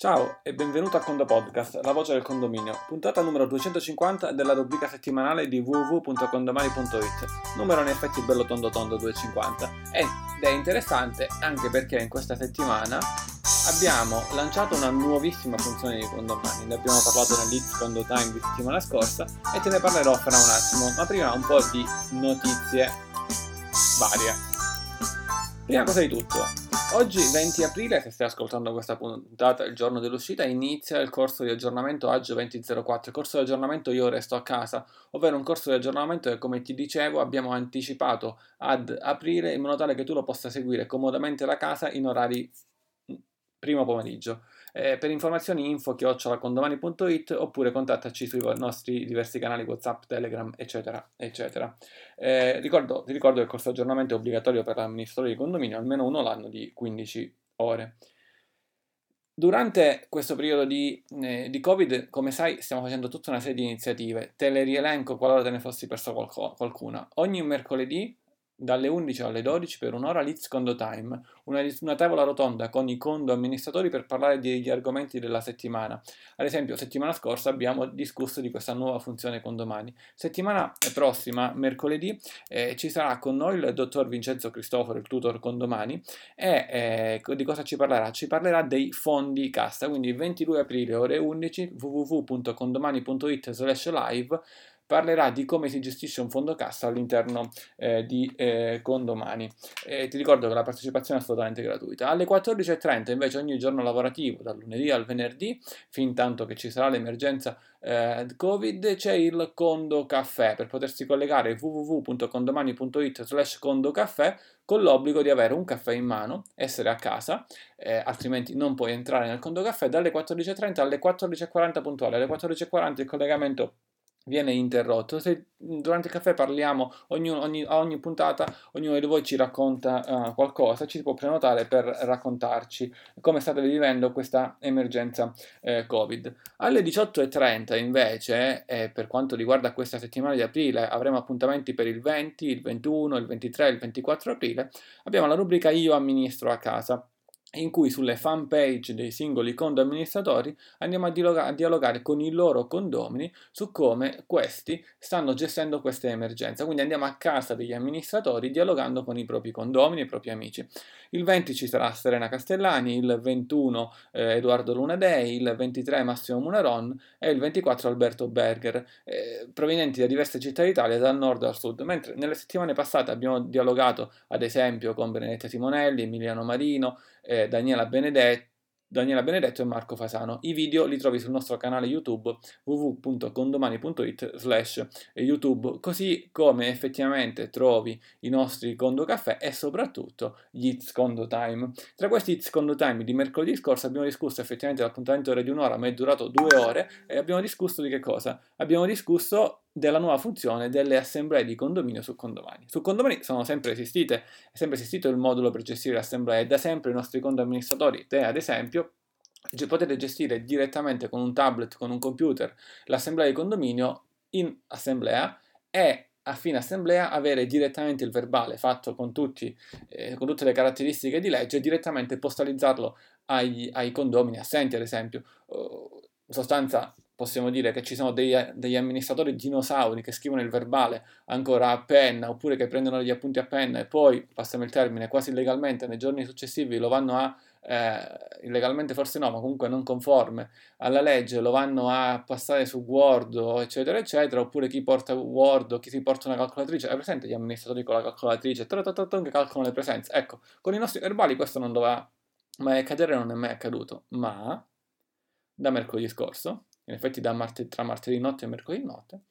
Ciao e benvenuto a Condo Podcast, la voce del condominio, puntata numero 250 della rubrica settimanale di www.condomani.it, numero in effetti bello tondo tondo 250, ed è interessante anche perché in questa settimana abbiamo lanciato una nuovissima funzione di condomani, ne abbiamo parlato nell'X Condo Time di settimana scorsa e te ne parlerò fra un attimo, ma prima un po' di notizie varie. Prima cosa di tutto, Oggi 20 aprile, se stai ascoltando questa puntata, il giorno dell'uscita, inizia il corso di aggiornamento Agio 2004. Il corso di aggiornamento Io resto a casa, ovvero un corso di aggiornamento che come ti dicevo abbiamo anticipato ad aprile in modo tale che tu lo possa seguire comodamente da casa in orari primo pomeriggio. Eh, per informazioni info chiocciolacondomani.it oppure contattaci sui nostri diversi canali WhatsApp, Telegram, eccetera, eccetera. Eh, ricordo, ti ricordo che corso aggiornamento è obbligatorio per l'amministratore di condominio, almeno uno l'anno di 15 ore. Durante questo periodo di, eh, di, Covid, come sai, stiamo facendo tutta una serie di iniziative. Te le rielenco qualora te ne fossi perso qualco, qualcuna. Ogni mercoledì dalle 11 alle 12 per un'ora l'It's Condo Time, una, una, tavola rotonda con i condo amministratori per parlare degli argomenti della settimana. Ad esempio, settimana scorsa abbiamo discusso di questa nuova funzione condomani. Settimana prossima, mercoledì, eh, ci sarà con noi il dottor Vincenzo Cristoforo, il tutor condomani, e eh, di cosa ci parlerà? Ci parlerà dei fondi cassa, quindi il 22 aprile ore 11 www.condomani.it slash live parlerà di come si gestisce un fondo cassa all'interno eh, di eh, Condomani. E ti ricordo che la partecipazione è assolutamente gratuita. Alle 14.30 invece ogni giorno lavorativo, dal lunedì al venerdì, fin tanto che ci sarà l'emergenza eh, Covid, c'è il Condo Caffè per potersi collegare www.condomani.it slash Condo Caffè con l'obbligo di avere un caffè in mano, essere a casa, eh, altrimenti non puoi entrare nel Condo Caffè dalle 14.30 alle 14.40 puntuale. Alle 14.40 il collegamento viene interrotto. Se durante il caffè parliamo, ognuno, ogni, a ogni puntata, ognuno di voi ci racconta uh, qualcosa, ci può prenotare per raccontarci come state vivendo questa emergenza eh, Covid. Alle 18.30 invece, eh, per quanto riguarda questa settimana di aprile, avremo appuntamenti per il 20, il 21, il 23 il 24 aprile, abbiamo la rubrica Io amministro a casa in cui sulle fan page dei singoli condo amministratori andiamo a, dialoga- a, dialogare con i loro condomini su come questi stanno gestendo questa emergenza. Quindi andiamo a casa degli amministratori dialogando con i propri condomini i propri amici. Il 20 ci sarà Serena Castellani, il 21 eh, Edoardo Lunadei, il 23 Massimo Munaron e il 24 Alberto Berger, eh, provenienti da diverse città d'Italia, dal nord al sud. Mentre nelle settimane passate abbiamo dialogato ad esempio con Benedetta Simonelli, Emiliano Marino, eh, Daniela Benedetto, Daniela Benedetto e Marco Fasano. I video li trovi sul nostro canale YouTube www.condomani.it slash YouTube, così come effettivamente trovi i nostri Condo Caffè e soprattutto gli It's Condo Time. Tra questi It's Condo Time di mercoledì scorso abbiamo discusso effettivamente l'appuntamento era di un'ora ma è durato due ore e abbiamo discusso di che cosa? Abbiamo discusso della nuova funzione delle assemblee di condominio su condomani. Su condomani sono sempre esistite, è sempre esistito il modulo per gestire le assemblee e da sempre i nostri condo amministratori, te ad esempio, potete gestire direttamente con un tablet, con un computer, l'assemblea di condominio in assemblea e a fine assemblea avere direttamente il verbale fatto con, tutti, eh, con tutte le caratteristiche di legge e direttamente postalizzarlo ai, ai condomini assenti, ad esempio. Uh, in sostanza possiamo dire che ci sono degli, degli, amministratori dinosauri che scrivono il verbale ancora a penna oppure che prendono gli appunti a penna e poi, passiamo il termine, quasi illegalmente nei giorni successivi lo vanno a, eh, illegalmente forse no, ma comunque non conforme alla legge, lo vanno a passare su Word eccetera eccetera, oppure chi porta Word o chi si porta una calcolatrice, è presente gli amministratori con la calcolatrice, che calcolano le presenze, ecco, con i nostri verbali questo non doveva mai accadere, non è mai accaduto, ma da mercoledì scorso in effetti marte- tra martedì notte e mercoledì notte,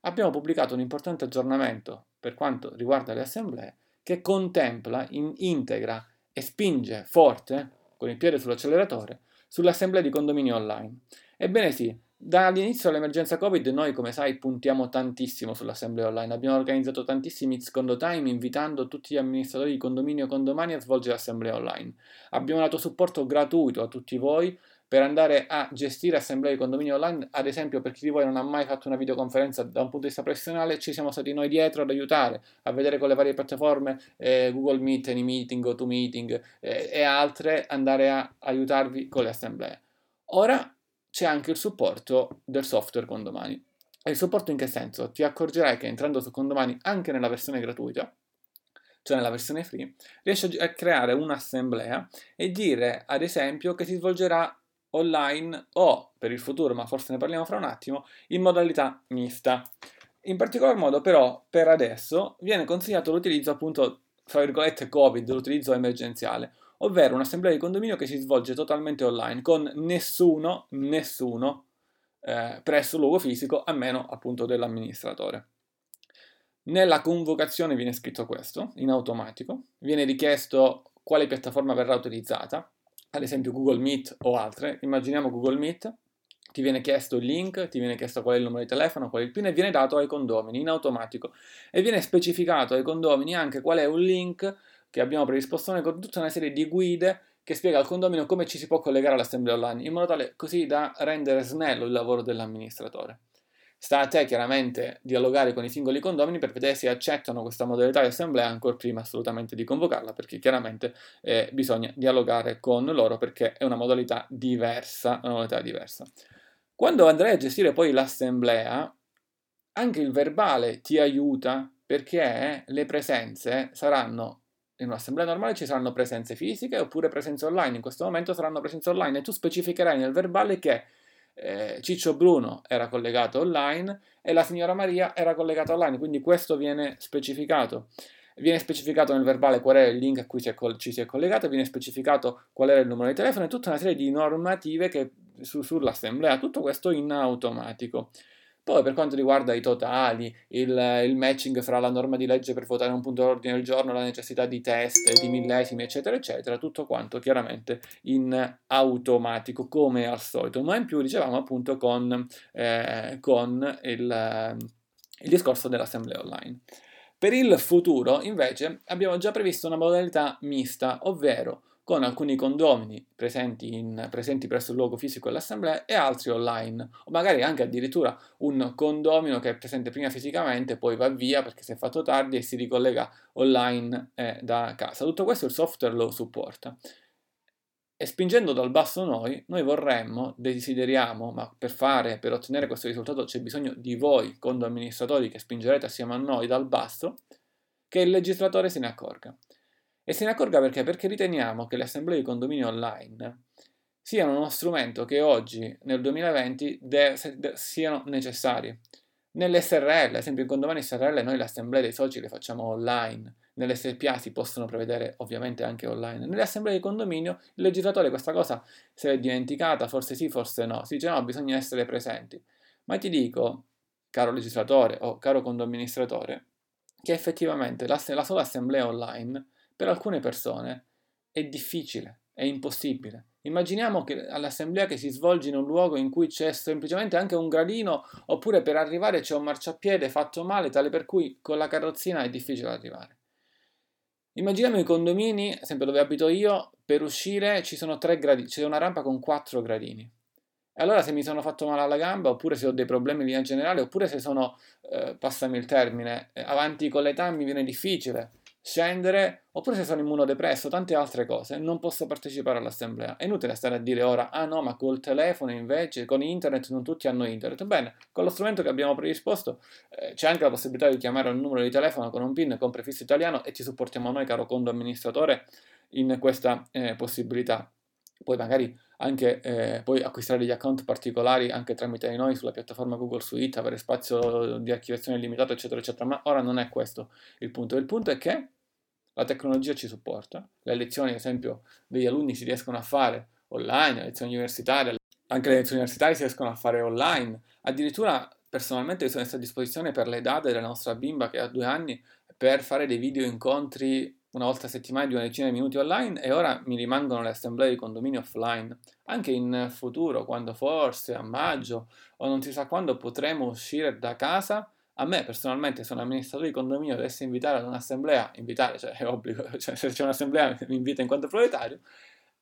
abbiamo pubblicato un importante aggiornamento per quanto riguarda le assemblee che contempla, in, integra e spinge forte, con il piede sull'acceleratore, sulle assemblee di condominio online. Ebbene sì, Dall'inizio dell'emergenza Covid noi, come sai, puntiamo tantissimo sull'assemblea online. Abbiamo organizzato tantissimi secondo time invitando tutti gli amministratori di condominio condomani a svolgere assemblee online. Abbiamo dato supporto gratuito a tutti voi per andare a gestire assemblee di condominio online, ad esempio per chi di voi non ha mai fatto una videoconferenza da un punto di vista professionale, ci siamo stati noi dietro ad aiutare a vedere con le varie piattaforme eh, Google Meet, AnyMeeting, GoToMeeting eh, e altre, andare a aiutarvi con le assemblee. Ora c'è anche il supporto del software condomani. E il supporto in che senso? Ti accorgerai che entrando su condomani anche nella versione gratuita, cioè nella versione free, riesci a creare un'assemblea e dire ad esempio che si svolgerà online o per il futuro, ma forse ne parliamo fra un attimo, in modalità mista. In particolar modo però per adesso viene consigliato l'utilizzo appunto, fra virgolette, Covid, l'utilizzo emergenziale, ovvero un'assemblea di condominio che si svolge totalmente online con nessuno, nessuno eh, presso il luogo fisico a meno appunto dell'amministratore. Nella convocazione viene scritto questo in automatico, viene richiesto quale piattaforma verrà utilizzata, ad esempio Google Meet o altre. Immaginiamo Google Meet, ti viene chiesto il link, ti viene chiesto qual è il numero di telefono, qual è il PIN e viene dato ai condomini in automatico e viene specificato ai condomini anche qual è un link che abbiamo predisposto noi con tutta una serie di guide che spiega al condomino come ci si può collegare all'assemblea online in modo tale così da rendere snello il lavoro dell'amministratore. Sta a te chiaramente dialogare con i singoli condomini per vedere se accettano questa modalità di assemblea ancora prima assolutamente di convocarla perché chiaramente eh, bisogna dialogare con loro perché è una modalità diversa, una modalità diversa. Quando andrai a gestire poi l'assemblea, anche il verbale ti aiuta perché le presenze saranno in un'assemblea normale ci saranno presenze fisiche oppure presenze online. In questo momento saranno presenze online e tu specificherai nel verbale che eh, Ciccio Bruno era collegato online e la signora Maria era collegata online, quindi questo viene specificato. Viene specificato nel verbale qual è il link a cui si è ci si è collegato, viene specificato qual era il numero di telefono e tutta una serie di normative che, su, sull'assemblea, tutto questo in automatico. Poi per quanto riguarda i totali, il, il, matching fra la norma di legge per votare un punto d'ordine al giorno, la necessità di test, di millesimi, eccetera, eccetera, tutto quanto chiaramente in automatico come al solito, ma in più dicevamo appunto con, eh, con il, il discorso dell'assemblea online. Per il futuro invece abbiamo già previsto una modalità mista, ovvero con alcuni condomini presenti, in, presenti presso il luogo fisico dell'assemblea e altri online, o magari anche addirittura un condomino che è presente prima fisicamente, poi va via perché si è fatto tardi e si ricollega online eh, da casa. Tutto questo il software lo supporta. E spingendo dal basso noi, noi vorremmo, desideriamo, ma per fare, per ottenere questo risultato c'è bisogno di voi, condo amministratori, che spingerete assieme a noi dal basso, che il legislatore se ne accorga. E se ne accorga perché? Perché riteniamo che le assemblee di condominio online siano uno strumento che oggi, nel 2020, de- de- siano necessari. Nell'SRL, ad esempio in condomini SRL, noi le assemblee dei soci le facciamo online, nelle SPA si possono prevedere ovviamente anche online. Nelle assemblee di condominio il legislatore questa cosa se l'è dimenticata, forse sì, forse no. Si dice no, bisogna essere presenti. Ma ti dico, caro legislatore o caro condoministratore, che effettivamente la, la sola assemblea online per alcune persone è difficile, è impossibile. Immaginiamo che all'assemblea che si svolge in un luogo in cui c'è semplicemente anche un gradino, oppure per arrivare c'è un marciapiede fatto male, tale per cui con la carrozzina è difficile arrivare. Immaginiamo i condomini, sempre dove abito io, per uscire ci sono tre gradini, c'è una rampa con quattro gradini. E allora se mi sono fatto male alla gamba, oppure se ho dei problemi in linea generale, oppure se sono, eh, passami il termine, eh, avanti con l'età mi viene difficile, scendere, oppure se sono immunodepresso, tante altre cose, non posso partecipare all'assemblea. È inutile stare a dire ora, ah no, ma col telefono invece, con internet non tutti hanno internet. Bene, con lo strumento che abbiamo predisposto eh, c'è anche la possibilità di chiamare un numero di telefono con un PIN con prefisso italiano e ti supportiamo noi, caro conto amministratore, in questa eh, possibilità. Poi magari anche eh, poi acquistare degli account particolari anche tramite noi sulla piattaforma Google Suite, avere spazio di archiviazione limitato, eccetera, eccetera. Ma ora non è questo il punto. Il punto è che la tecnologia ci supporta, le lezioni, ad esempio, degli alunni si riescono a fare online, le lezioni universitarie, anche le lezioni universitarie si riescono a fare online. Addirittura personalmente sono messo a disposizione per le date della nostra bimba che ha due anni per fare dei video incontri una volta a settimana di una decina di minuti online e ora mi rimangono le assemblee di condomini offline. Anche in futuro, quando forse a maggio o non si sa quando potremo uscire da casa, a me personalmente sono amministratore di condominio dovessi invitare ad un'assemblea, invitare, cioè è obbligo, cioè se c'è un'assemblea mi invita in quanto proprietario,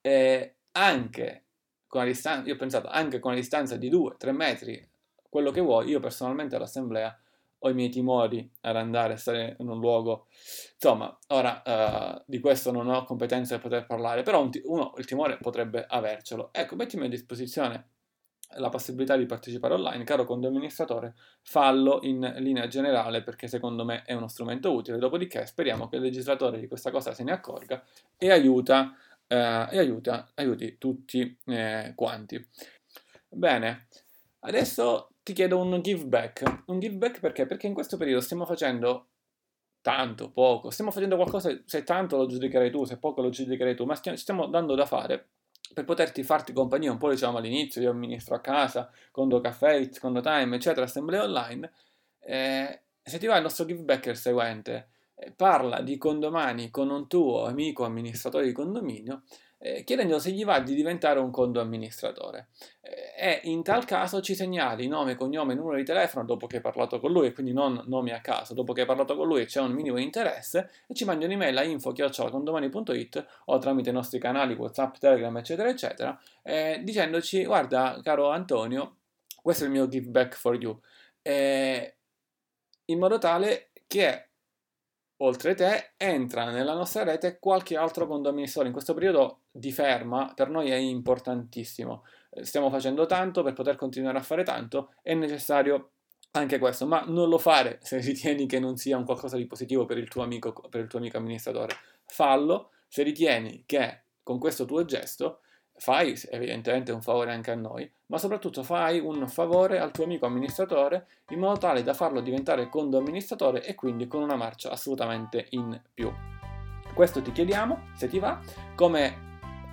e anche con la distanza, io ho pensato anche con una distanza di 2-3 metri, quello che vuoi, io personalmente all'assemblea ho i miei timori ad andare a stare in un luogo. Insomma, ora uh, di questo non ho competenze per poter parlare, però un t- uno il timore potrebbe avercelo. Ecco, mettimi a disposizione la possibilità di partecipare online, caro conto amministratore, fallo in linea generale perché secondo me è uno strumento utile, dopodiché speriamo che il legislatore di questa cosa se ne accorga e aiuta, eh, e aiuta aiuti tutti eh, quanti. Bene, adesso ti chiedo un give back. Un give back perché? Perché in questo periodo stiamo facendo tanto, poco, stiamo facendo qualcosa, se tanto lo giudicherai tu, se poco lo giudicherai tu, ma stiamo, stiamo dando da fare per poterti farti compagnia, un po' diciamo all'inizio, io amministro a casa, Condo Caffè, Condo Time, eccetera, assemblee online, eh, se ti va il nostro give back è il seguente, eh, parla di condomani con un tuo amico amministratore di condominio eh, chiedendo se gli va di diventare un conto amministratore. Eh, e in tal caso ci segnali nome, cognome numero di telefono dopo che hai parlato con lui, quindi non nomi a caso, dopo che hai parlato con lui e c'è un minimo interesse, e ci mandi un'email a info-condomani.it o tramite i nostri canali WhatsApp, Telegram, eccetera, eccetera, eh, dicendoci, guarda, caro Antonio, questo è il mio give back for you. Eh, in modo tale che oltre te entra nella nostra rete qualche altro conto amministratore. In questo periodo di ferma per noi è importantissimo. Eh, stiamo facendo tanto, per poter continuare a fare tanto è necessario anche questo, ma non lo fare se ritieni che non sia un qualcosa di positivo per il tuo amico, per il tuo amico amministratore. Fallo se ritieni che con questo tuo gesto fai evidentemente un favore anche a noi, ma soprattutto fai un favore al tuo amico amministratore in modo tale da farlo diventare condo amministratore e quindi con una marcia assolutamente in più. Questo ti chiediamo, se ti va, come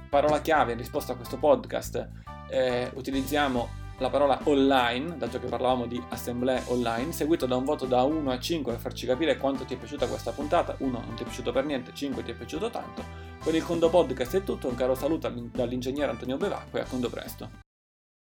parola chiave in risposta a questo podcast eh, utilizziamo la parola online, dato che parlavamo di assemblee online, seguito da un voto da 1 a 5 per farci capire quanto ti è piaciuta questa puntata. 1 non ti è piaciuto per niente, 5 ti è piaciuto tanto. Con il Condo Podcast è tutto, un caro saluto dall'ingegnere Antonio Bevacqua e a Condo presto.